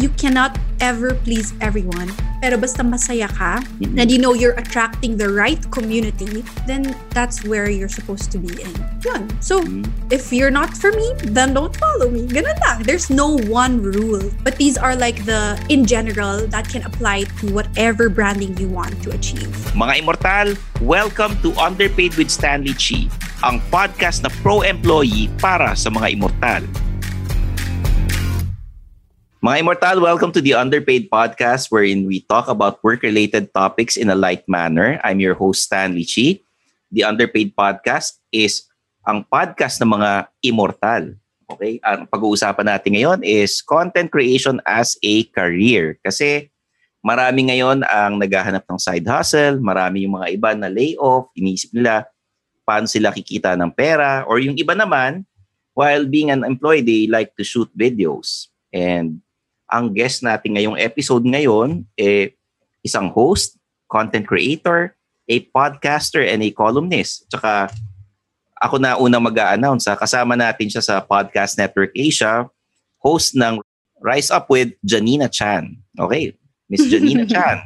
You cannot ever please everyone. Pero basta masaya ka, and you know you're attracting the right community, then that's where you're supposed to be in. Yun. So, if you're not for me, then don't follow me. Ganun lang. There's no one rule. But these are like the, in general, that can apply to whatever branding you want to achieve. Mga Immortal, welcome to Underpaid with Stanley Chi, ang podcast na pro-employee para sa mga Immortal. Mga Immortal, welcome to the Underpaid Podcast wherein we talk about work-related topics in a light manner. I'm your host, Stanley Chi. The Underpaid Podcast is ang podcast ng mga Immortal. Okay? Ang pag-uusapan natin ngayon is content creation as a career. Kasi marami ngayon ang naghahanap ng side hustle, marami yung mga iba na layoff, iniisip nila paano sila kikita ng pera, or yung iba naman, while being an employee, they like to shoot videos. And ang guest natin ngayong episode ngayon, eh, isang host, content creator, a podcaster, and a columnist. Tsaka ako na unang mag-a-announce. ha. Kasama natin siya sa Podcast Network Asia, host ng Rise Up with Janina Chan. Okay, Miss Janina Chan.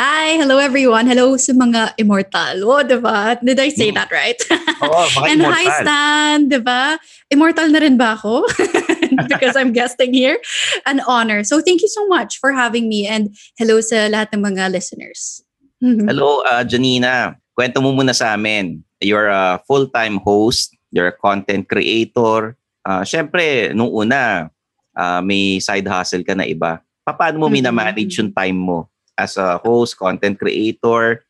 Hi! Hello everyone! Hello sa mga immortal. Oh, diba? Did I say Mm. that right? Oo, mga And hi immortal. Stan! Diba? Immortal na rin ba ako? Because I'm guesting here. An honor. So thank you so much for having me and hello sa lahat ng mga listeners. Hello, uh, Janina. Kwento mo muna sa amin. You're a full-time host. You're a content creator. Uh, Siyempre, nung una, uh, may side hustle ka na iba. Pa- Paano mo Mhm. minamanage yung time mo as a host, content creator,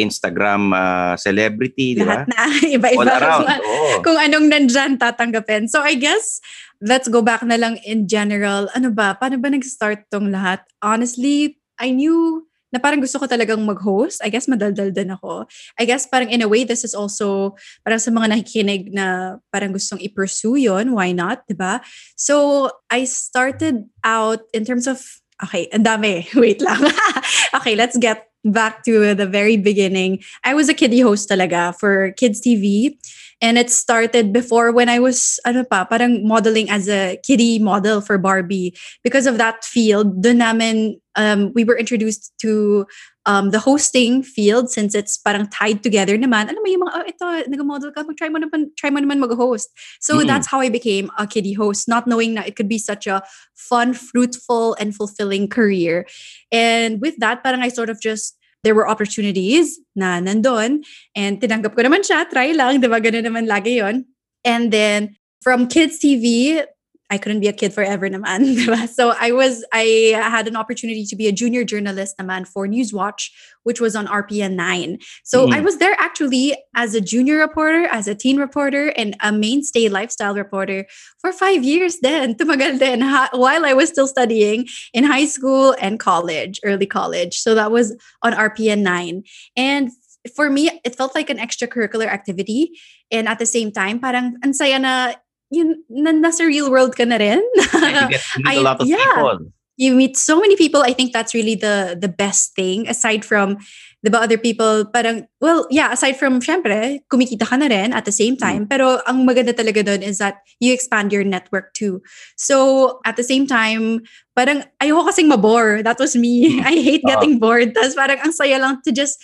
Instagram uh, celebrity, di ba? Lahat na. Iba-iba. All around. Kung- Oo. Kung anong nandyan, tatanggapin. So I guess, let's go back na lang in general. Ano ba? Paano ba nag-start tong lahat? Honestly, I knew na parang gusto ko talagang mag-host. I guess madaldal din ako. I guess parang in a way, this is also parang sa mga nakikinig na parang gustong i-pursue yun. Why not? 'di ba? So, I started out in terms of, okay, ang dami. Wait lang. okay, let's get back to the very beginning. I was a kiddie host talaga for Kids TV. And it started before when I was, ano pa, parang modeling as a kiddie model for Barbie. Because of that field, dun namin, um, we were introduced to um, the hosting field since it's parang tied together naman. Alam mo yung mga, oh, ito, nag-model ka, mag-try mo naman, try mo naman mag-host. So Mm. that's how I became a kiddie host, not knowing that it could be such a fun, fruitful, and fulfilling career. And with that, parang I sort of just, there were opportunities na nandun and tinanggap ko naman siya, try lang, di ba? Ganun naman lagi yon. And then from Kids TV, I couldn't be a kid forever naman, ba? So I was, I had an opportunity to be a junior journalist naman for Newswatch, which was on RPN 9. So Mm. I was there actually as a junior reporter, as a teen reporter, and a mainstay lifestyle reporter for five years then, tumagal din, while I was still studying in high school and college, early college. So that was on RPN 9. And for me, it felt like an extracurricular activity. And at the same time, parang ang saya na, yun, na, nasa real world ka na rin. You get meet I- a lot of yeah. people. you meet so many people. I think that's really the the best thing aside from the other people parang well yeah aside from syempre kumikita ka na rin at the same time pero ang maganda talaga doon is that you expand your network too so at the same time parang ayoko kasing mabore that was me I hate Ah. getting bored tas parang ang saya lang to just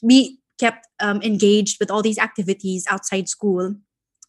be kept um, engaged with all these activities outside school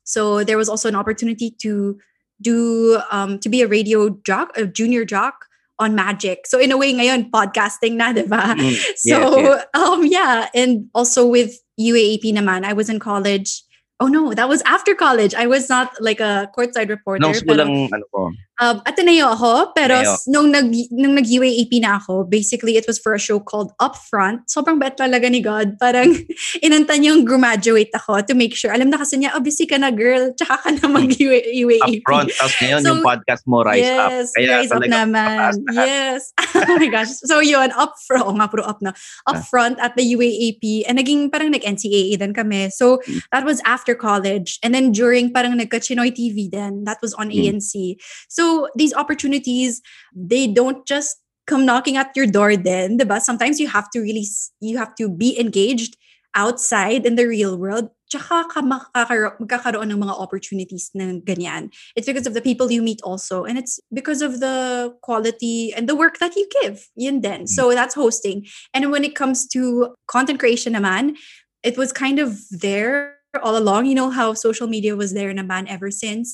so there was also an opportunity to do um, to be a radio jock a junior jock on magic. So in a way ngayon podcasting na diba Mm, so yes, yes. um yeah. And also with UAAP naman I was in college. Oh no that was after college. I was not like a courtside reporter pero- sikulang, ano ko, um, Ateneo ako, pero Ateneo. nung nag nung nag-UAAP na ako, basically it was for a show called Upfront. Sobrang bet talaga ni God. Parang inanta niyang graduate ako to make sure. Alam na kasi niya, oh, busy ka na girl, tsaka ka na mag-UAAP. upfront. Tapos ngayon, So, yung podcast mo, Rise Up. yes, Kaya rise up naman. Yes. oh my gosh. So yun, up front, oh, nga puro up na. Ah. Up front at the UAAP. And naging parang nag-NCAA din kami. So Mm. that was after college. And then during parang nagka-Chinoy TV then, that was on Mm. ANC. So these opportunities, they don't just come knocking at your door then, diba? Sometimes you have to really, you have to be engaged outside in the real world tsaka ka magkakaroon ng mga opportunities na ganyan. It's because of the people you meet also. And it's because of the quality and the work that you give. Yun din. So mm. that's hosting. And when it comes to content creation naman, it was kind of there all along. You know how social media was there naman ever since.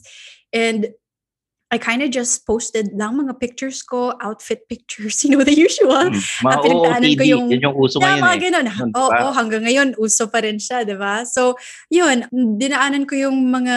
And I kind of just posted lang mga pictures ko, outfit pictures, you know, the usual. Mm. Mga Ah, pinagdaanan ko yung- yun yung uso ngayon mga eh. ganun. Oo, diba? hanggang ngayon, uso pa rin siya, di ba? So, yun, dinaanan ko yung mga,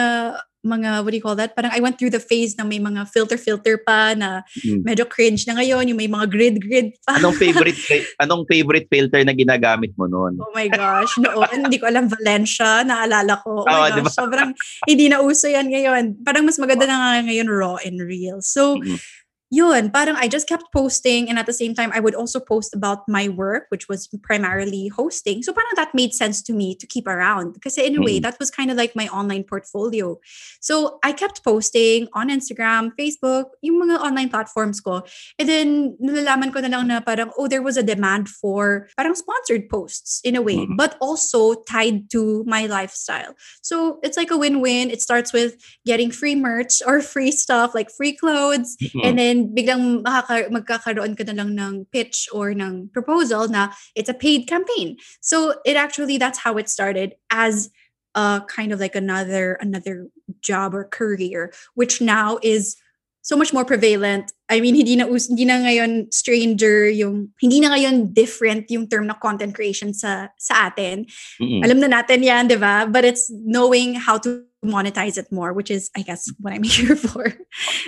mga, what do you call that? Parang I went through the phase na may mga filter-filter pa na Mm. medyo cringe na ngayon, yung may mga grid-grid pa. Anong favorite anong favorite filter na ginagamit mo noon? Oh my gosh, noon, hindi ko alam, Valencia, naalala ko. Oh Oo, my di ba? gosh, sobrang hindi na uso yan ngayon. Parang mas maganda na nga ngayon raw and real. So, Mhm. Yun, parang I just kept posting and at the same time, I would also post about my work, which was primarily hosting. So parang that made sense to me to keep around. because in a way, Mhm. that was kind of like my online portfolio. So I kept posting on Instagram, Facebook, yung mga online platforms ko. And then nalalaman ko na lang na parang, oh, there was a demand for parang sponsored posts in a way, Mhm. but also tied to my lifestyle. So it's like a win-win. It starts with getting free merch or free stuff like free clothes. Mm. And then biglang makaka- magkakaroon ka na lang ng pitch or ng proposal na it's a paid campaign. So it actually that's how it started as a kind of like another another job or career which now is so much more prevalent. I mean, hindi na us- hindi na ngayon stranger yung hindi na ngayon different yung term na content creation sa sa atin. Mm-mm. Alam na natin 'yan, 'di ba? But it's knowing how to monetize it more, which is I guess what I'm here for.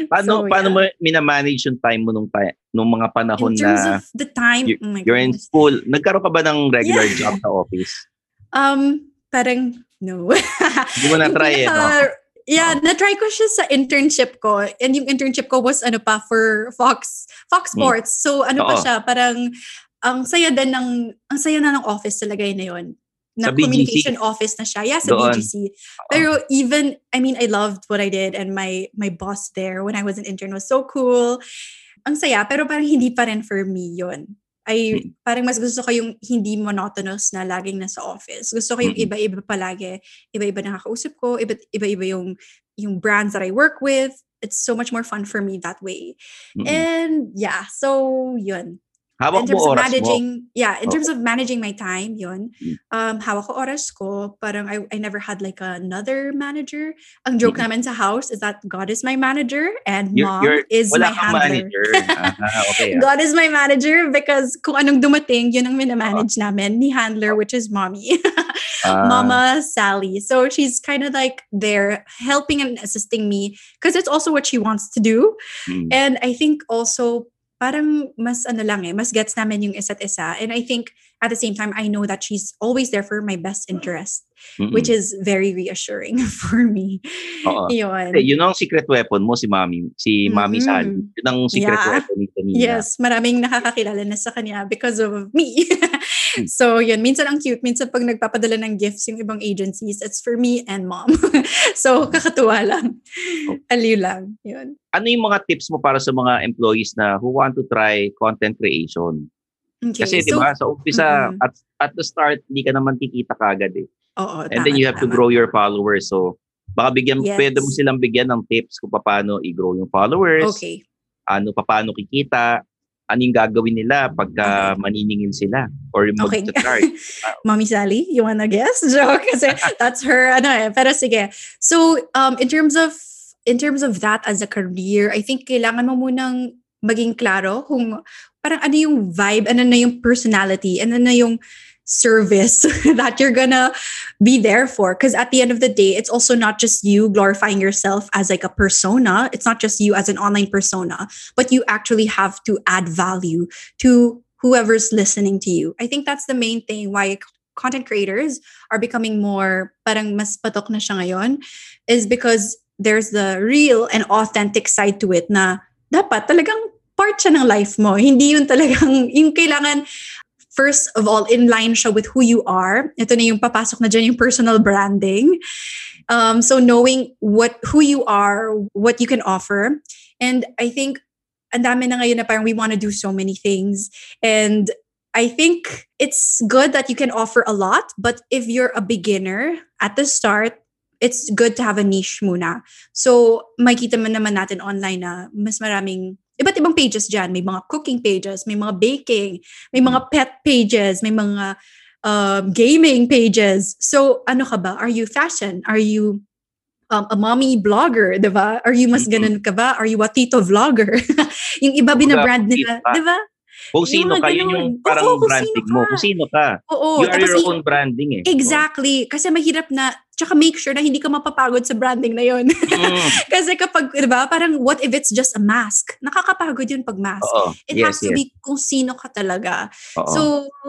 Paano So, paano yeah. mo minamanage yung time mo nung nung mga panahon in terms na of the time, you- oh you're in goodness. school? Nagkaroon ka ba ng regular Yeah. job sa office? Um, parang no. Hindi mo na-try eh, no? Yeah, Oh. na-try ko siya sa internship ko. And yung internship ko was ano pa for Fox Fox Hmm. Sports. So ano pa Oo. siya, parang ang saya din ng ang saya na ng office talaga yun na yun. Na Sa BGC? communication office na siya. Yeah, sa Doon. BGC. Pero even I mean I loved what I did and my my boss there when I was an intern was so cool. Ang saya pero parang hindi pa rin for me yun. I Mm. parang mas gusto ko yung hindi monotonous na laging nasa office. Gusto ko yung iba-iba palagi. Iba-iba nakakausap ko, iba- iba-iba yung yung brands that I work with. It's so much more fun for me that way. Mm-mm. And yeah, so yun. Hawak in terms of oras mo. managing, yeah, in Oo. terms of managing my time, yun. Mm. Um, hawak ko oras ko. Parang I, I never had like another manager. Ang joke Mm-mm. namin sa house is that God is my manager and You're- mom you're- is my handler. manager. ah, okay. ah. God is my manager because kung anong dumating, yun ang minamanage namin ni handler, which is mommy. Ah, Mama Sally. So she's kind of like there helping and assisting me because it's also what she wants to do. mm. And I think also parang mas ano lang eh, mas gets namin yung isa't isa. And I think at the same time, I know that she's always there for my best interest, Mm-mm. which is very reassuring for me. Oo. Yun. Eh, yun ang secret weapon mo, si Mami. Si Mami Mhm. Sally. Yun ang secret Yeah. weapon ni Tanina. Yes, maraming nakakakilala na sa kanya because of me. Hmm. so, yun, minsan ang cute. Minsan pag nagpapadala ng gifts yung ibang agencies, it's for me and mom. so, kakatuwa lang. Oh. Aliw lang. Yun. Ano yung mga tips mo para sa mga employees na who want to try content creation? Okay, Kasi di so, ba sa umpisa, Mm-mm. at, at the start, hindi ka naman kikita kagad eh. oo, And tama, then you have to tama. grow your followers. So, baka bigyan, Yes. pwede mo silang bigyan ng tips kung paano i-grow yung followers, Okay. ano, paano kikita, ano yung gagawin nila pagka maniningil sila or Okay. mag-start. Mommy Sally, you wanna guess? Joke. Kasi that's her, ano eh. Pero sige. So, um, in terms of, in terms of that as a career, I think kailangan mo munang maging klaro kung parang ano yung vibe, ano na yung personality, ano na yung service that you're gonna be there for. Because at the end of the day, it's also not just you glorifying yourself as like a persona. It's not just you as an online persona, but you actually have to add value to whoever's listening to you. I think that's the main thing why content creators are becoming more parang mas patok na siya ngayon is because there's the real and authentic side to it na dapat talagang part siya ng life mo. Hindi yun talagang, yung kailangan first of all, in line siya with who you are. Ito na yung papasok na dyan yung personal branding. Um, so knowing what who you are, what you can offer. And I think ang dami na ngayon na parang we want to do so many things. And I think it's good that you can offer a lot, but if you're a beginner at the start, it's good to have a niche muna. So, makita mo naman natin online na mas maraming iba't ibang pages dyan. May mga cooking pages, may mga baking, may mga pet pages, may mga um, gaming pages. So, ano ka ba? Are you fashion? Are you um, a mommy blogger, di ba? Are you mas ganun ka ba? Are you a tito vlogger? yung iba binabrand nila, di ba? Kung sino ka, yun yung parang Oo, branding mo. Kung sino ka. Oo. You are your own branding eh. Exactly. Kasi mahirap na, tsaka make sure na hindi ka mapapagod sa branding na yun. Mm. Kasi kapag, di ba, parang what if it's just a mask? Nakakapagod yun pag mask. Oo. It yes, has to yes. be kung sino ka talaga. Oo. So,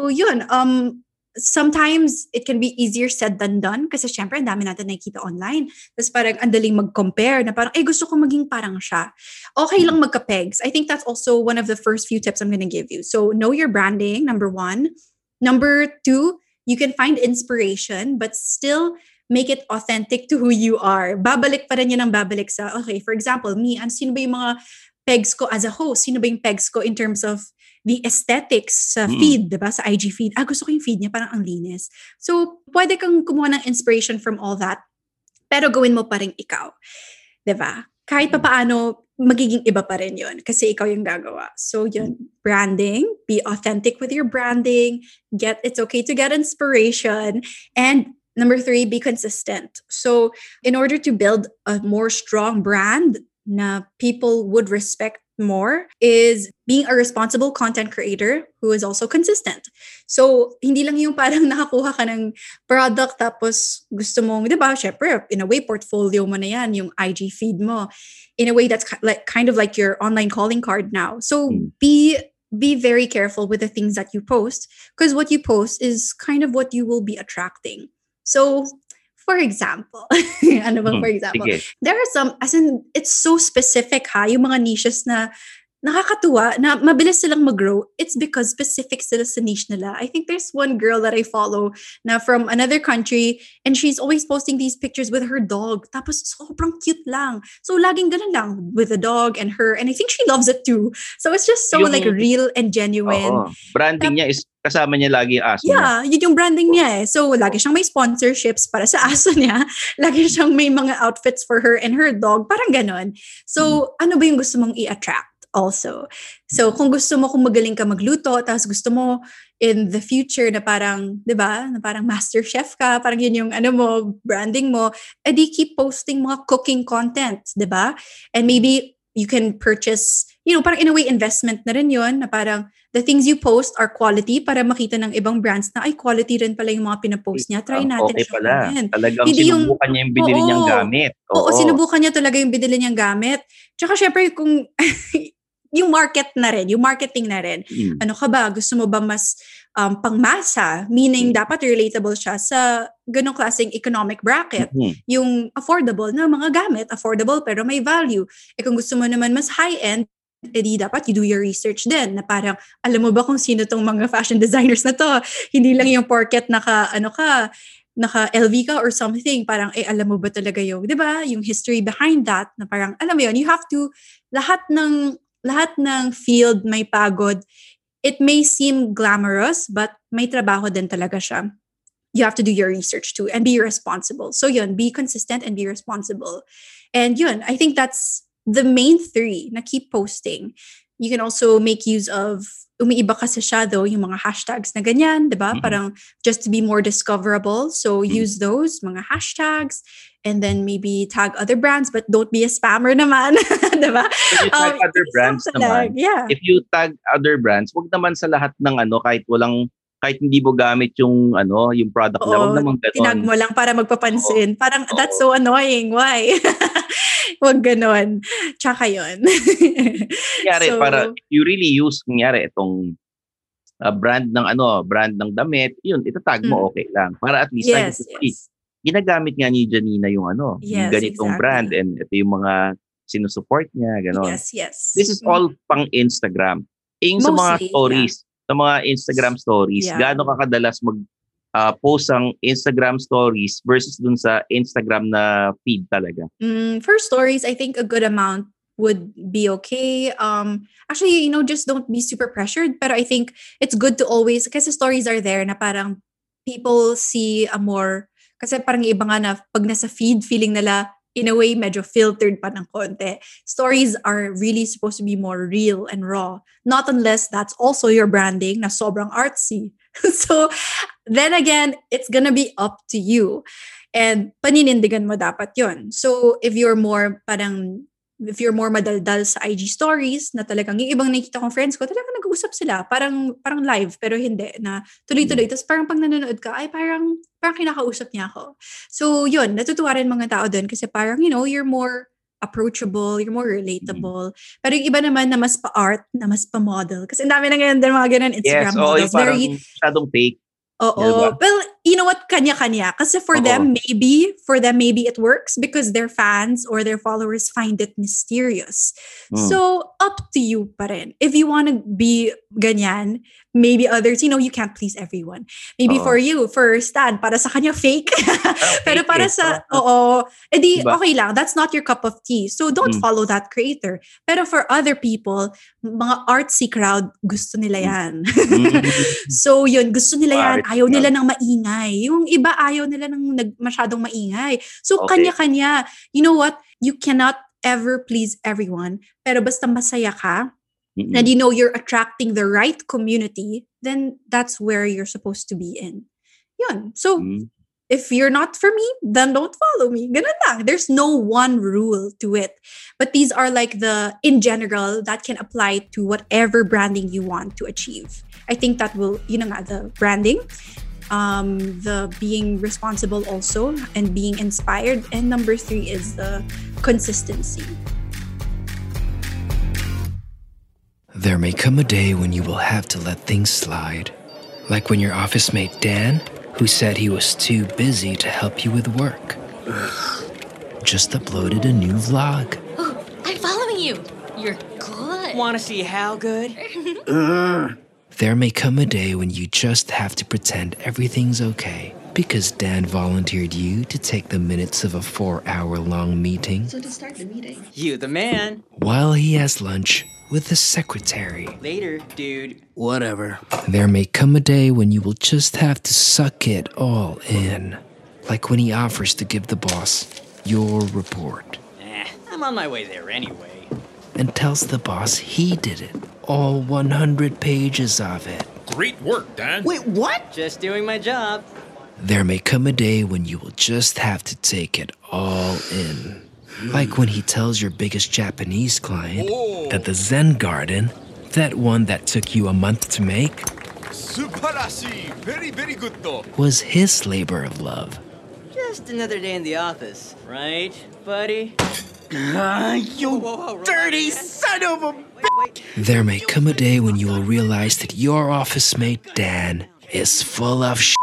yun. Um, sometimes it can be easier said than done kasi syempre ang dami natin nakikita online. Tapos parang ang daling mag-compare na parang, eh gusto ko maging parang siya. Okay lang magka-pegs. I think that's also one of the first few tips I'm gonna give you. So know your branding, number one. Number two, you can find inspiration but still make it authentic to who you are. Babalik pa rin yun ang babalik sa, okay, for example, me, ano, sino ba yung mga pegs ko as a host? Sino ba yung pegs ko in terms of the aesthetics sa Mm. feed, di ba? Sa IG feed. Ah, gusto ko yung feed niya, parang ang linis. So, pwede kang kumuha ng inspiration from all that, pero gawin mo pa rin ikaw. Di ba? Kahit pa paano, magiging iba pa rin yun kasi ikaw yung gagawa. So, yun, branding, be authentic with your branding, get, it's okay to get inspiration, and number three, be consistent. So, in order to build a more strong brand na people would respect more is being a responsible content creator who is also consistent. So, hindi lang yung parang nakakuha ka ng product tapos gusto mong, di ba, syempre, in a way, portfolio mo na yan, yung IG feed mo. In a way, that's like kind of like your online calling card now. So, Mm. be be very careful with the things that you post because what you post is kind of what you will be attracting. So, for example, ano bang Mm, for example? Sige. there are some, as in, it's so specific ha, yung mga niches na nakakatuwa, na mabilis silang mag-grow, it's because specific sila sa niche nila. I think there's one girl that I follow na from another country and she's always posting these pictures with her dog. Tapos sobrang cute lang. So laging ganun lang with the dog and her and I think she loves it too. So it's just so Yung- like real and genuine. Oo. Branding niya is kasama niya lagi yung aso niya. Yeah, yun yung branding niya eh. So, lagi siyang may sponsorships para sa aso niya. Lagi siyang may mga outfits for her and her dog. Parang ganon. So, ano ba yung gusto mong i-attract also? So, kung gusto mo, kung magaling ka magluto, tapos gusto mo in the future na parang, di ba, na parang master chef ka, parang yun yung ano mo, branding mo, edi keep posting mga cooking content, di ba? And maybe you can purchase, you know, parang in a way investment na rin yun, na parang the things you post are quality para makita ng ibang brands na ay quality rin pala yung mga pinapost niya. Try Ah, natin okay siya pala. kunin. Talagang Hindi yung- sinubukan niya yung binili Oo. niyang gamit. Oo, sinubukan niya talaga yung binili niyang gamit. Tsaka syempre kung yung market na rin, yung marketing na rin. Mm. Ano ka ba? Gusto mo ba mas um, pangmasa? Meaning Mm. dapat relatable siya sa ganong klaseng economic bracket. Mhm. Yung affordable na mga gamit, affordable pero may value. Eh kung gusto mo naman mas high-end, edi dapat you do your research din na parang alam mo ba kung sino tong mga fashion designers na to hindi lang yung porket naka ano ka naka LV ka or something parang eh alam mo ba talaga yung 'di ba yung history behind that na parang alam mo yun you have to lahat ng lahat ng field may pagod it may seem glamorous but may trabaho din talaga siya. You have to do your research too and be responsible. So yun be consistent and be responsible. And yun i think that's the main three na keep posting. You can also make use of umiiba kasi siya though yung mga hashtags na ganyan, 'di ba? Mhm. Parang just to be more discoverable. So Mhm. use those mga hashtags and then maybe tag other brands but don't be a spammer naman, 'di ba? If you tag Um, other brands naman, yeah. if you tag other brands, wag naman sa lahat ng ano, kahit walang, kahit hindi mo gamit yung ano, yung product na, wag Oo, naman ganon. Tinag mo lang para magpapansin. Parang Oo. that's so annoying. Why? Wag ganon. Tsaka yun. Kunyari, So, para you really use, kunyari, itong uh, brand ng ano, brand ng damit, yun, itatag mo, Mm. okay lang. Para at least, Yes, like, "Hey, yes. ginagamit nga ni Janina yung ano, yung Yes, ganitong exactly. brand and ito yung mga sinusupport niya, ganon. Yes, yes. This is Mm. all pang Instagram. Eh, yung sa mga Mostly, stories, sa mga Instagram stories, Yeah. gaano ka kadalas mag uh, post ang Instagram stories versus dun sa Instagram na feed talaga? Mm, for stories, I think a good amount would be okay. Um, actually, you know, just don't be super pressured. But I think it's good to always, kasi stories are there na parang people see a more, kasi parang iba nga na pag nasa feed, feeling nila, in a way, medyo filtered pa ng konti. Stories are really supposed to be more real and raw. Not unless that's also your branding na sobrang artsy. so, then again, it's gonna be up to you. And paninindigan mo dapat yon. So, if you're more parang if you're more madaldal sa IG stories na talagang yung ibang nakikita kong friends ko, talagang nag-uusap sila. Parang, parang live, pero hindi. Na tuloy-tuloy. Tapos parang pag nanonood ka, ay parang, parang kinakausap niya ako. So, yun, natutuwa rin mga tao doon kasi parang, you know, you're more approachable, you're more relatable. Pero yung iba naman na mas pa-art, na mas pa-model. Kasi ang dami na ngayon din mga ganun Instagram yes, oh, models. yung parang Very, masyadong fake. Oo. Diba? Well, you know what? Kanya-kanya. Kasi for Oo. them, maybe, for them, maybe it works because their fans or their followers find it mysterious. Mm. So, up to you pa rin. If you want to be ganyan, maybe others, you know, you can't please everyone. Maybe Oo. for you, for Stan, para sa kanya fake. Pero fake para eh. sa, oo, edi Diba? okay lang. That's not your cup of tea. So, don't Mm. follow that creator. Pero for other people, mga artsy crowd, gusto nila yan. Mm. So yun, gusto nila yan. Ayaw nila ng maingay. Yung iba ayaw nila ng nag, masyadong maingay. So Okay. kanya-kanya. You know what? You cannot ever please everyone. Pero basta masaya ka, Mm-mm. and you know you're attracting the right community, then that's where you're supposed to be in. Yun. So Mm. if you're not for me, then don't follow me. Ganun lang. There's no one rule to it. But these are like the, in general, that can apply to whatever branding you want to achieve. I think that will, you know the branding, um, the being responsible also, and being inspired. And number three is the consistency. There may come a day when you will have to let things slide. Like when your office mate Dan, who said he was too busy to help you with work, just uploaded a new vlog. Oh, I'm following you. You're good. Want to see how good? There may come a day when you just have to pretend everything's okay because Dan volunteered you to take the minutes of a four hour long meeting So to start the meeting. You the man. while he has lunch with the secretary. Later, dude. Whatever. There may come a day when you will just have to suck it all in. Like when he offers to give the boss your report Eh, I'm on my way there anyway and tells the boss he did it. All 100 pages of it. Great work, Dan. Wait, what? Just doing my job. There may come a day when you will just have to take it all in. Like when he tells your biggest Japanese client oh. that the Zen garden, that one that took you a month to make, very, very good, was his labor of love. Just another day in the office, right, buddy? You Whoa, whoa, whoa, dirty man. son of a Wait, wait. There may come a day when you will realize that your office mate Dan is full of shit.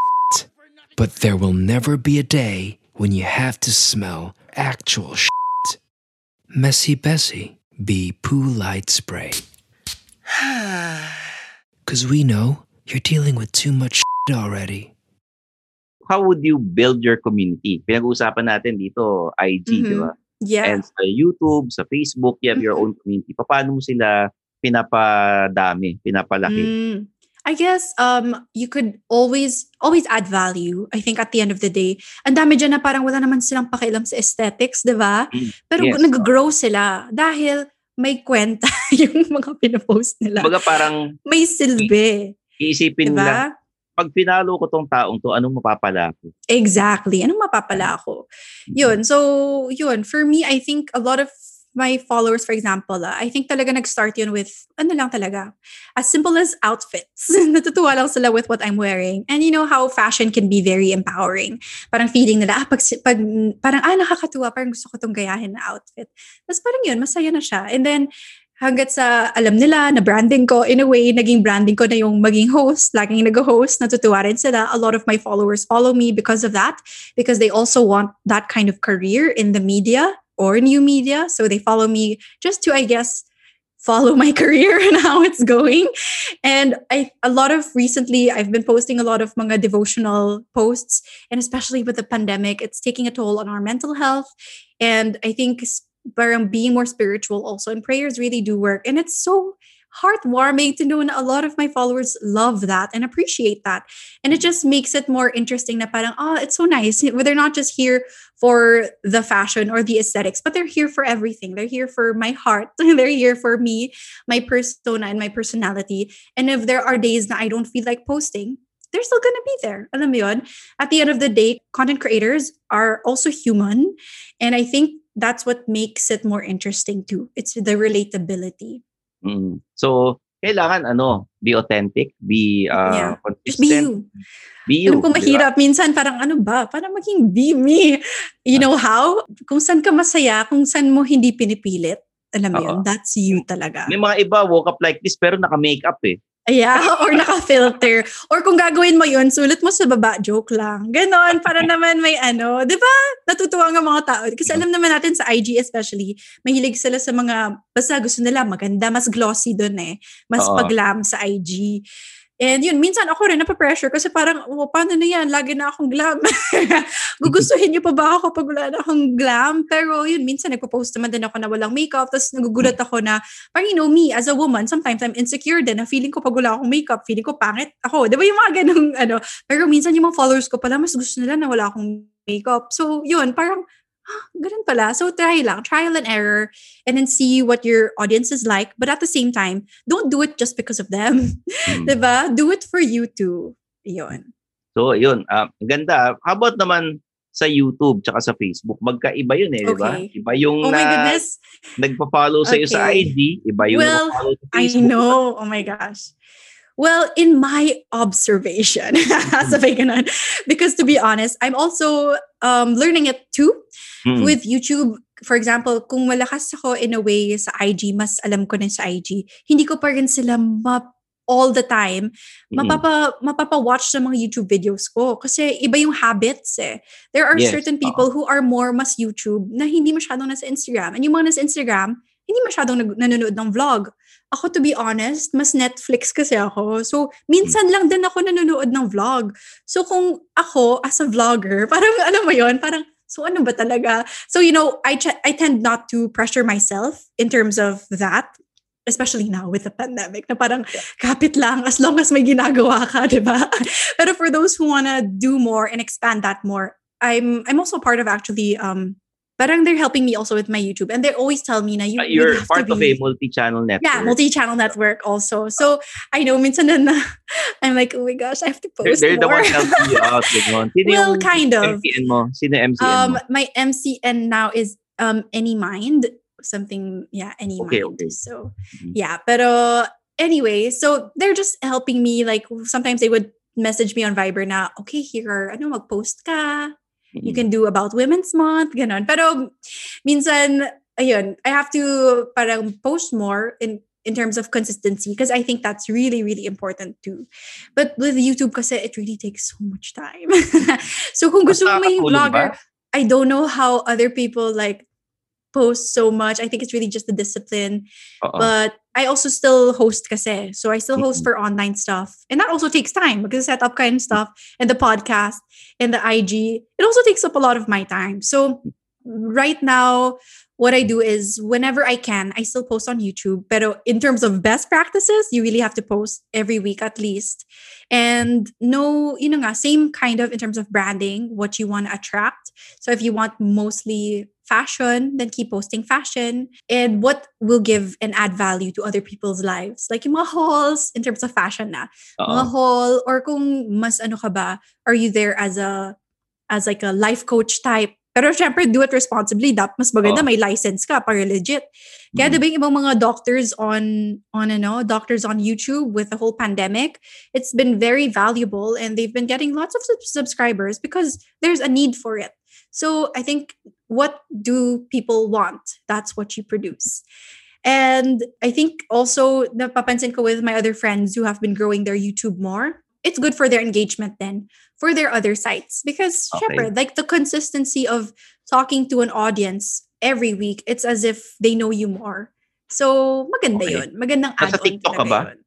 But there will never be a day when you have to smell actual shit. Messy Bessie, be poo light spray. Cause we know you're dealing with too much shit already. How would you build your community? Pinag-uusapan natin dito, IG, di Mhm. ba? Yeah. And sa YouTube, sa Facebook, you have your own community. Paano mo sila pinapadami, pinapalaki? Mm. I guess um you could always always add value. I think at the end of the day, ang dami dyan na parang wala naman silang pakialam sa aesthetics, 'di ba? Mm. Pero Yes. nag-grow sila dahil may kwenta yung mga pinopost nila. Baga parang May silbi, iisipin 'di nila? Pag pinalo ko tong taong to, anong mapapala ko? Exactly. Anong mapapala ako? Yun. So, yun. For me, I think a lot of my followers, for example, ah, I think talaga nag-start yun with, ano lang talaga, as simple as outfits. Natutuwa lang sila with what I'm wearing. And you know how fashion can be very empowering. Parang feeling nila, ah, pag, pag parang, ah, nakakatuwa, parang gusto ko tong gayahin na outfit. Tapos parang yun, masaya na siya. And then, hanggat sa alam nila na branding ko, in a way, naging branding ko na yung maging host, laging nag-host, natutuwa rin sila. A lot of my followers follow me because of that, because they also want that kind of career in the media or new media. So they follow me just to, I guess, follow my career and how it's going. And I a lot of recently I've been posting a lot of mga devotional posts and especially with the pandemic it's taking a toll on our mental health and I think parang being more spiritual also. And prayers really do work. And it's so heartwarming to know and a lot of my followers love that and appreciate that. And it just makes it more interesting na parang, oh, it's so nice. They're not just here for the fashion or the aesthetics, but they're here for everything. They're here for my heart. they're here for me, my persona and my personality. And if there are days that I don't feel like posting, they're still gonna be there. Alam? At the end of the day, content creators are also human. And I think that's what makes it more interesting too. It's the relatability. Mm. So, kailangan ano, be authentic, be uh, Yeah. consistent. Just be you. Be you, Alam ko mahirap. Minsan parang ano ba? Parang maging be me. You know how? Kung saan ka masaya, kung saan mo hindi pinipilit. Alam mo yun? That's you talaga. May mga iba woke up like this pero naka-makeup eh. Yeah, or naka-filter. Or kung gagawin mo yun, sulit mo sa baba, joke lang. Ganon, para naman may ano. Di ba? Natutuwa nga mga tao. Kasi alam naman natin sa IG especially, mahilig sila sa mga, basta gusto nila maganda, mas glossy dun eh. Mas Oo. paglam sa IG. And yun, minsan ako rin napapressure kasi parang, oh, paano na yan? Lagi na akong glam. Gugustuhin niyo pa ba ako pag wala na akong glam? Pero yun, minsan nagpo-post naman din ako na walang makeup. Tapos nagugulat ako na, parang you know me, as a woman, sometimes I'm insecure din na feeling ko pag wala akong makeup, feeling ko pangit ako. Di ba yung mga ganong ano? Pero minsan yung mga followers ko pala, mas gusto nila na wala akong makeup. So yun, parang, ganun pala. So try lang, trial and error, and then see what your audience is like. But at the same time, don't do it just because of them. Mm. Diba? Do it for you too. Yun. So, yun. ang ganda. How about naman sa YouTube tsaka sa Facebook? Magkaiba yun eh, di ba? Okay. Iba yung Oh my na goodness. nagpa-follow sa sa Okay. IG, iba yung Well, nagpa-follow sa I Facebook. know. Oh my gosh. Well, in my observation, sabay ganun. because to be honest, I'm also um, learning it too Mm. with YouTube. For example, kung malakas ako in a way sa IG, mas alam ko na sa IG, hindi ko pa rin sila map all the time Mm. mapapa mapapa-watch sa mga YouTube videos ko kasi iba yung habits eh. There are Yes, certain people who are more mas YouTube na hindi masyadong nasa Instagram. And yung mga nasa Instagram, hindi masyadong nag- nanonood ng vlog. Ako to be honest, mas Netflix kasi ako. So minsan lang din ako nanonood ng vlog. So kung ako as a vlogger, parang alam mo yon, parang so ano ba talaga? So you know, I ch- I tend not to pressure myself in terms of that especially now with the pandemic na parang kapit lang as long as may ginagawa ka, di ba? Pero for those who wanna do more and expand that more, I'm I'm also part of actually um parang they're helping me also with my YouTube and they always tell me na you you you're have part to of a multi-channel network. yeah, multi-channel network also. So I know minsan na, I'm like, oh my gosh, I have to They're, post they're the more. ones helping you out. Sino Well, kind of. MCN mo? Sino MCN Um, mo? my MCN now is um Any Mind, something yeah, Any Okay, Mind. okay. So Mhm. yeah, pero anyway, so they're just helping me. Like sometimes they would message me on Viber na, okay, here ano, mag-post ka. You Mm. can do about Women's Month, ganon. Pero minsan, ayun, I have to parang post more in in terms of consistency because I think that's really, really important too. But with YouTube kasi it really takes so much time. so kung gusto mo may vlogger? I don't know how other people like post so much. I think it's really just the discipline. Oo. But I also still host kasi. So I still host Mhm. for online stuff. And that also takes time because set up kind of stuff and the podcast and the IG. It also takes up a lot of my time. So right now, what I do is whenever I can, I still post on YouTube. But in terms of best practices, you really have to post every week at least. And no, you know, nga, same kind of in terms of branding, what you want to attract. So if you want mostly fashion, then keep posting fashion. And what will give and add value to other people's lives. Like yung mga hauls in terms of fashion na. Mga haul or kung mas ano ka ba, are you there as a as like a life coach type? Pero syempre, do it responsibly. Dapat mas maganda, Oo. may license ka para legit. Kaya Mhm. diba yung ibang mga doctors on, on ano, doctors on YouTube with the whole pandemic, it's been very valuable and they've been getting lots of subscribers because there's a need for it. So I think what do people want? That's what you produce. And I think also napapansin ko with my other friends who have been growing their YouTube more, it's good for their engagement then for their other sites because Okay. like the consistency of talking to an audience every week, it's as if they know you more. So maganda Okay. yun. Magandang add-on TikTok ka ba? yun.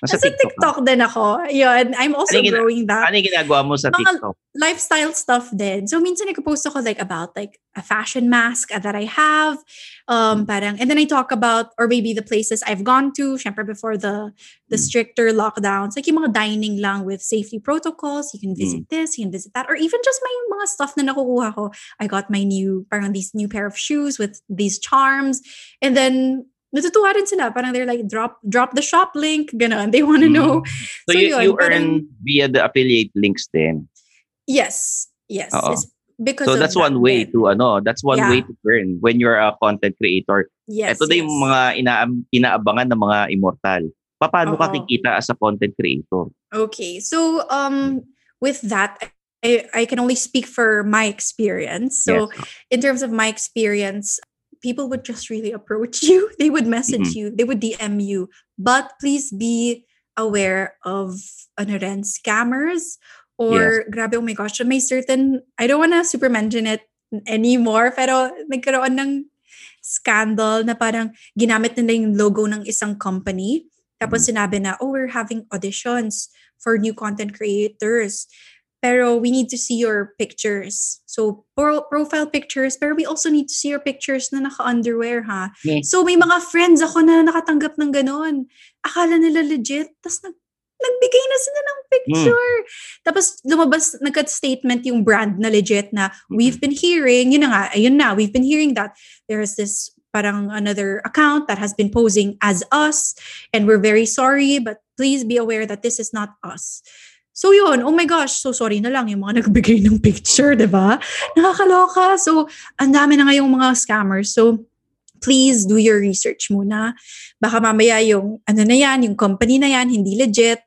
Nasa Nasa TikTok. TikTok din ako. Yun, I'm also Ano gina- growing that. Ano yung ginagawa mo sa Mga- TikTok? lifestyle stuff din. So minsan nagpo-post ako like about like a fashion mask that I have. Um parang and then I talk about or maybe the places I've gone to syempre before the the Mm. stricter lockdowns. Like yung mga dining lang with safety protocols. You can visit this, you can visit that or even just may mga stuff na nakukuha ko. I got my new parang these new pair of shoes with these charms and then natutuwa rin sila. Parang they're like, drop drop the shop link. Ganon. They want to Mm. know. So, So you, yun, you parang- earn via the affiliate links din. Yes. Yes. Because So that's that one way din. to ano, that's one Yeah. way to earn when you're a content creator. Yes. Ito na yung yes. mga ina inaabangan ng mga immortal. Paano ka Oo. kikita as a content creator? Okay. So um with that I, I can only speak for my experience. So Yes. in terms of my experience, people would just really approach you. They would message mm-hmm. you. They would DM you. But please be aware of ano rin, scammers or grabe oh my gosh, may certain I don't wanna super mention it anymore pero nagkaroon ng scandal na parang ginamit nila yung logo ng isang company tapos mm-hmm. sinabi na oh we're having auditions for new content creators pero we need to see your pictures. So, pro- profile pictures, pero we also need to see your pictures na naka-underwear, ha? Yes. So, may mga friends ako na nakatanggap ng ganon. Akala nila legit. Tapos, nag nagbigay na sila ng picture. Tapos, lumabas, nagka-statement yung brand na legit na we've been hearing, yun na nga, ayun na, we've been hearing that there is this parang another account that has been posing as us and we're very sorry but please be aware that this is not us. So yun, oh my gosh, so sorry na lang yung mga nagbigay ng picture, di ba? Nakakaloka. So, ang dami na ngayong mga scammers. So, please do your research muna. Baka mamaya yung, ano na yan, yung company na yan, hindi legit.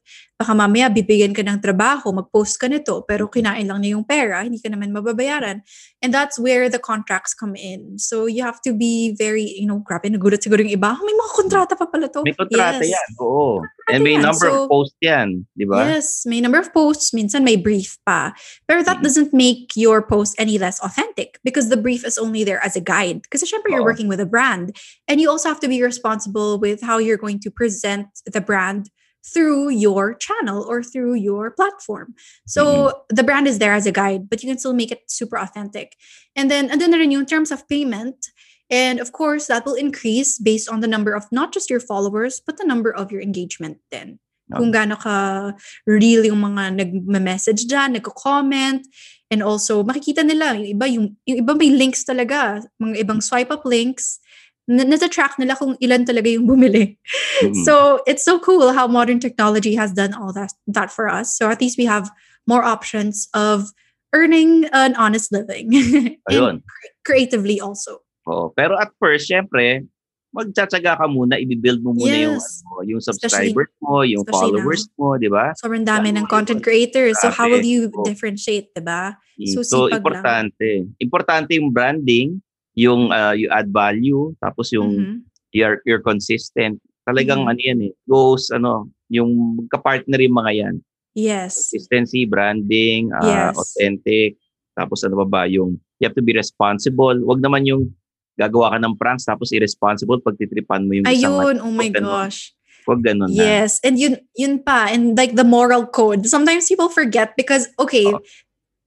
Baka mamaya bibigyan ka ng trabaho, mag-post ka nito, pero kinain lang niya yung pera, hindi ka naman mababayaran. And that's where the contracts come in. So, you have to be very, you know, grabe, nagulat siguro yung iba, "Ah, may mga kontrata pa pala to. May kontrata Yes. yan. Oo. And may yan. number So- of posts yan. Di ba? Yes, may number of posts, minsan may brief pa. Pero that Mhm. doesn't make your post any less authentic because the brief is only there as a guide. Kasi syempre you're working with a brand and you also have to be responsible with how you're going to present the brand through your channel or through your platform. So the brand is there as a guide, but you can still make it super authentic. And then and then rin yung terms of payment. And of course, that will increase based on the number of not just your followers, but the number of your engagement then kung gaano ka real yung mga nag-message dyan, nagko-comment, and also makikita nila, yung iba, yung, yung iba may links talaga, mga ibang swipe up links, nasa-track nila kung ilan talaga yung bumili. Mhm. So it's so cool how modern technology has done all that that for us. So at least we have more options of earning an honest living. Ayun. and creatively also. Oo. Pero at first, syempre, magtsatsaga ka muna, i-build mo muna yung, Yes. ano, yung Especially- subscribers mo, yung followers mo, di ba? Sobrang dami ng content creators. So how will you differentiate, diba? Mm. So, So, sipag lang. importante. Importante yung branding, yung uh, you add value, tapos yung Mhm. you're, you're consistent. Talagang Mhm. ano yan eh, goes, ano, yung magka-partner yung mga yan. Yes. Consistency, branding, uh, Yes. authentic, tapos ano ba ba, yung you have to be responsible. Wag naman yung gagawa ka ng pranks tapos irresponsible pag titripan mo yung isang Ayun, oh my ganun. gosh. Wag ganun na. Yes. And yun, yun pa. And like the moral code. Sometimes people forget because, okay, Oo.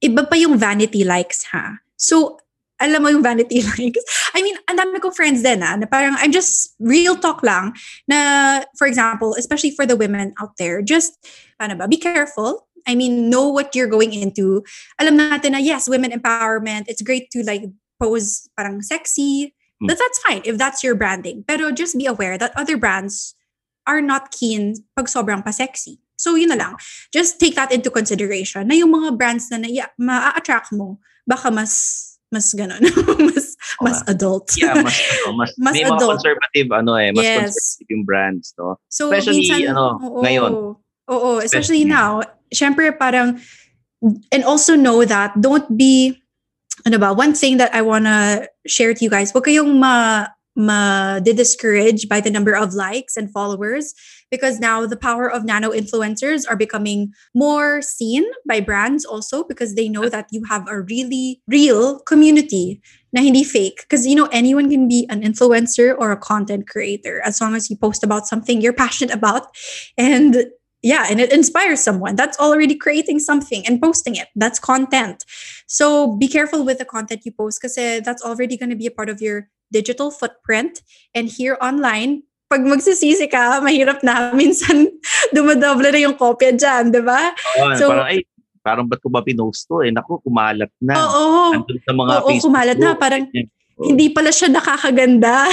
iba pa yung vanity likes, ha? So, alam mo yung vanity likes? I mean, ang dami kong friends din, ha? Na parang, I'm just, real talk lang, na, for example, especially for the women out there, just, paano ba, be careful. I mean, know what you're going into. Alam natin na, yes, women empowerment, it's great to like pose parang sexy, Hmm. but that's fine if that's your branding. Pero just be aware that other brands are not keen pag sobrang pa-sexy. So yun na lang. Just take that into consideration na yung mga brands na naiya, ma-attract mo, baka mas mas ganun, mas mas adult. Yeah, mas, ano, mas, Mas may mga adult. conservative, ano eh, mas Yes. conservative yung brands, no? So Especially, minsan, ano, oo, ngayon. Oo, especially Especially now. Syempre parang and also know that don't be ano ba, one thing that I wanna share to you guys, huwag kayong ma ma discourage by the number of likes and followers because now the power of nano influencers are becoming more seen by brands also because they know that you have a really real community na hindi fake. Because you know anyone can be an influencer or a content creator as long as you post about something you're passionate about. And yeah and it inspires someone. That's already creating something and posting it. That's content. So be careful with the content you post because eh, that's already going to be a part of your digital footprint. And here online pag magsisisi ka, mahirap na. Minsan, dumadoble na yung kopya dyan, di ba? Oo, So- parang, ay, parang ba't ko ba pinost to? Eh, naku, kumalat na. Oo. Sa mga Oo, Facebook kumalat na. Parang Oo. hindi pala siya nakakaganda.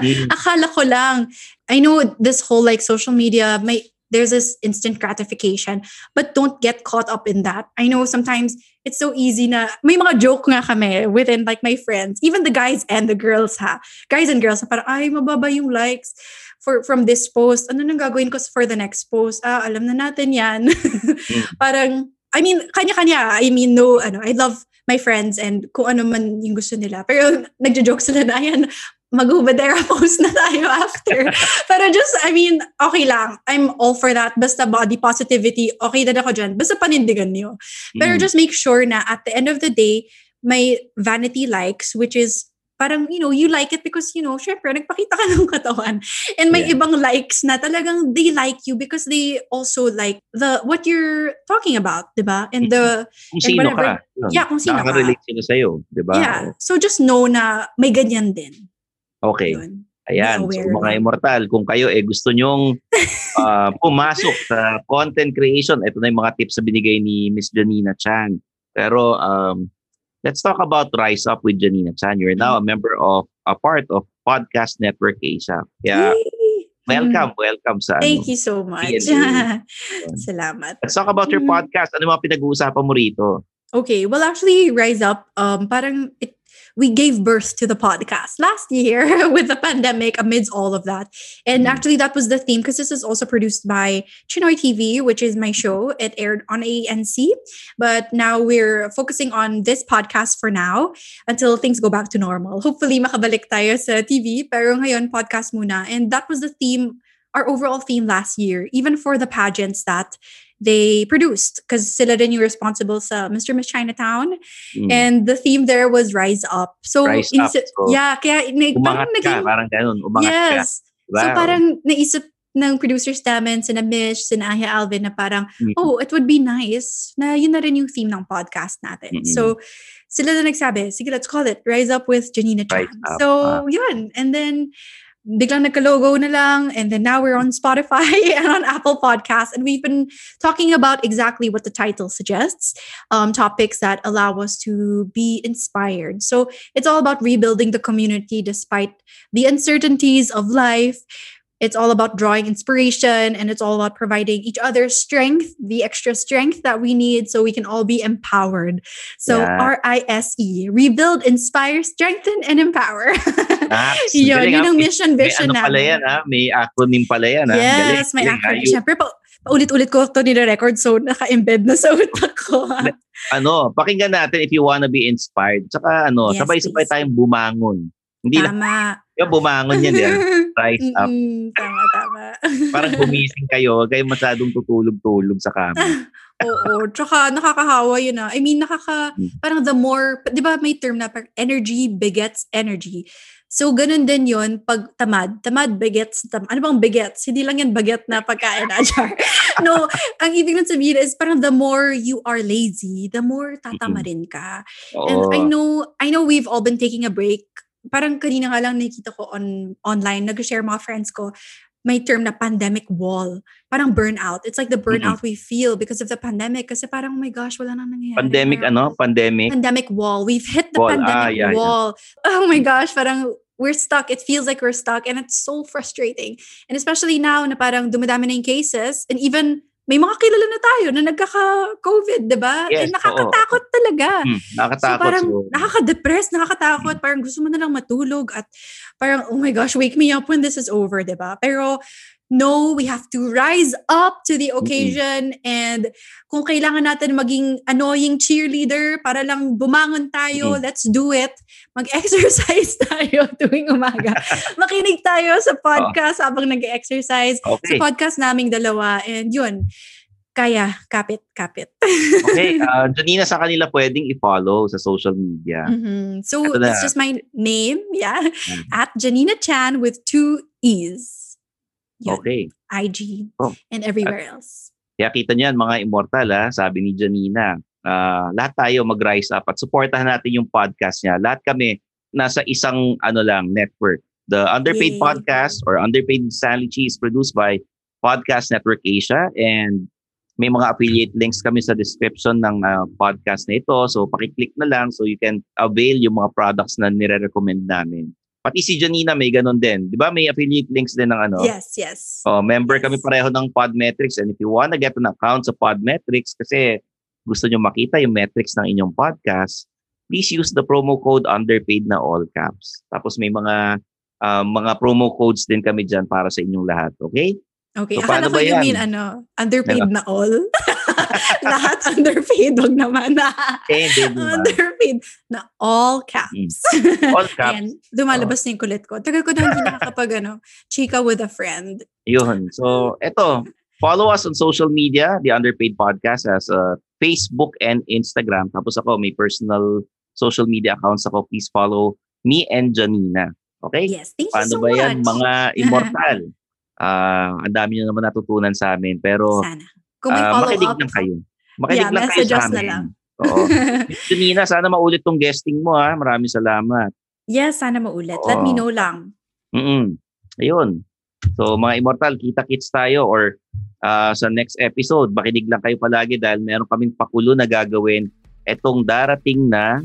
Mm. Akala ko lang. I know this whole like social media, may there's this instant gratification, but don't get caught up in that. I know sometimes it's so easy na may mga joke nga kami within like my friends, even the guys and the girls ha. Guys and girls, na parang ay mababa yung likes for from this post. Ano nang gagawin ko for the next post? Ah, alam na natin 'yan. parang I mean, kanya-kanya. I mean, no, ano, I love my friends and kung ano man yung gusto nila. Pero nagjo-joke sila na, ayan, mag-Ubadera post na tayo after. Pero just, I mean, okay lang. I'm all for that. Basta body positivity, okay na ako dyan. Basta panindigan niyo. Pero Mm. just make sure na at the end of the day, may vanity likes, which is parang, you know, you like it because, you know, syempre, nagpakita ka ng katawan. And may Yeah. ibang likes na talagang they like you because they also like the what you're talking about, di ba? And the, Kung and sino whatever- ka. Yeah, kung sino ka. Nakaka-relate sila sa'yo. Di ba? yeah. So just know na may ganyan din. Okay. Yun. Ayan, so mga immortal, kung kayo eh gusto nyong ah, pumasok sa content creation, ito na yung mga tips na binigay ni Miss Janina Chan. Pero um, let's talk about Rise Up with Janina Chan. You're now a member of, a part of Podcast Network Asia. Kaya Yay! welcome, welcome sa Mm. Thank ano. you so much. Salamat. Let's talk about your Mm. podcast. Ano mga pinag-uusapan mo rito? Okay, well actually Rise Up um parang it we gave birth to the podcast last year with the pandemic amidst all of that. And Mm. actually that was the theme because this is also produced by Chinoy TV, which is my show. It aired on ANC, but now we're focusing on this podcast for now until things go back to normal. Hopefully makabalik tayo sa TV, pero ngayon podcast muna. And that was the theme our overall theme last year, even for the pageants that they produced because sila din yung responsible sa Mr. Miss Chinatown Mm. and the theme there was Rise Up. So, Rise Up. So, yeah, kaya na- parang ka, naging- parang ganun. Umangat ka. yes. Wow. So parang naisip ng producers namin, sina Mish, sina Aya Alvin na parang, Mm. oh, it would be nice na yun na rin yung theme ng podcast natin. Mm-mm. So, sila na nagsabi, sige, let's call it Rise Up with Janina Chan. So, ah. yun. And then, biglang nagka-logo na lang. And then now we're on Spotify and on Apple Podcasts. And we've been talking about exactly what the title suggests, um, topics that allow us to be inspired. So it's all about rebuilding the community despite the uncertainties of life. It's all about drawing inspiration and it's all about providing each other strength, the extra strength that we need so we can all be empowered. So Yeah. R I S E, rebuild, inspire, strengthen, and empower. Ah, yun, yun ah. ang May- mission May vision ano pala yan, ha? May acronym pala yan, ha? Yes, Galing, may galing, ha? acronym. Siyempre, pa, paulit-ulit ko ito nire-record so naka-embed na sa utak ko. ano, pakinggan natin if you wanna be inspired. Tsaka ano, Yes, sabay-sabay tayong bumangon. Hindi lang, Tama. yung bumangon yan, yan. Rise up. Mm-mm, tama, tama. Parang gumising kayo, kayong masyadong tutulog-tulog sa kama. Oo. Tsaka nakakahawa yun ah. I mean, nakaka, Hmm. parang the more, di ba may term na parang energy begets energy. So, ganun din yun pag tamad. Tamad begets, tam ano bang begets? Hindi lang yan baget na pagkain na, Char. no, ang ibig nang sabihin is parang the more you are lazy, the more tatamarin ka. And Oo. I know, I know we've all been taking a break. Parang kanina nga lang nakita ko on online, nag-share mga friends ko, may term na pandemic wall. Parang burnout. It's like the burnout we feel because of the pandemic. Kasi parang, oh my gosh, wala nang nangyayari. Pandemic, Parang- ano? Pandemic. Pandemic wall. We've hit the Wall. Ah, pandemic yeah, yeah. wall. Oh my gosh, parang we're stuck. It feels like we're stuck and it's so frustrating. And especially now na parang dumadami na yung cases and even may mga kilala na tayo na nagkaka-COVID, di ba? Yes, and nakakatakot talaga. Hmm, So nakakatakot. parang So, nakaka-depress, nakakatakot, parang gusto mo na lang matulog at parang, oh my gosh, wake me up when this is over, di ba? Pero no, we have to rise up to the occasion and kung kailangan natin maging annoying cheerleader para lang bumangon tayo, Mm-mm. let's do it. Mag-exercise tayo tuwing umaga. Makinig tayo sa podcast habang nag-exercise. Sa Okay. podcast naming dalawa. And yun, kaya, kapit, kapit. Okay, uh, Janina, sa kanila pwedeng i-follow sa social media. Mhm. So, it's just my name, yeah. Mm. At Janina Chan with two E's. Yun. Okay. IG Oh. and everywhere else. Kaya kita niyan, mga immortal, ha, sabi ni Janina, ah, lahat tayo mag-rise up at supportahan natin yung podcast niya. Lahat kami nasa isang ano lang network. The Underpaid Yay. Podcast or Underpaid Chi is produced by Podcast Network Asia and may mga affiliate links kami sa description ng ah, podcast na ito. So pakiclick na lang so you can avail yung mga products na nire-recommend namin. Pati si Janina may ganun din. Di ba may affiliate links din ng ano? Yes, yes. Oh, member Yes. kami pareho ng Podmetrics and if you wanna get an account sa Podmetrics kasi gusto nyo makita yung metrics ng inyong podcast, please use the promo code underpaid na all caps. Tapos may mga ah, mga promo codes din kami dyan para sa inyong lahat, okay? Okay, So, akala paano ko ba you yan? mean ano, underpaid na all. Lahat underpaid, wag naman na. Eh, di ba? underpaid na all caps. All caps. Oh. Ayan, lumalabas na yung kulit ko. Tagal ko na hindi nakakapag ano, chika with a friend. Yun. So, eto, follow us on social media, the Underpaid Podcast as uh, Facebook and Instagram. Tapos ako, may personal social media accounts ako. Please follow me and Janina. Okay? Yes, thank you Paano so ba yan, much. mga immortal? Ah, ang dami nyo naman natutunan sa amin. Pero, Sana. Kung may ah, follow makinig up. lang kayo. Makinig Yeah, lang kayo sa na amin. lang. Oo. Miss Janina, sana maulit tong guesting mo ha. Maraming salamat. yes, sana maulit. Let me Oo. know lang. Mm Ayun. So, mga immortal, kita-kits tayo or ah, sa next episode, makinig lang kayo palagi dahil meron kaming pakulo na gagawin etong darating na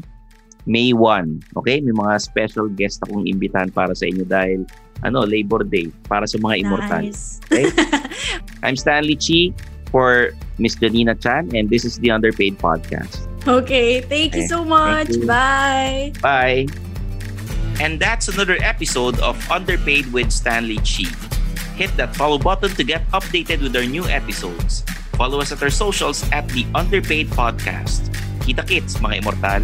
May 1. Okay? May mga special guest akong imbitahan para sa inyo dahil ano, Labor Day para sa mga immortal. Nice. Okay? I'm Stanley Chi for Miss Janina Chan and this is the Underpaid Podcast. Okay, thank you Okay, so much. you. Bye. Bye! And that's another episode of Underpaid with Stanley Chi. Hit that follow button to get updated with our new episodes. Follow us at our socials at the Underpaid Podcast. Kita kits, mga immortal!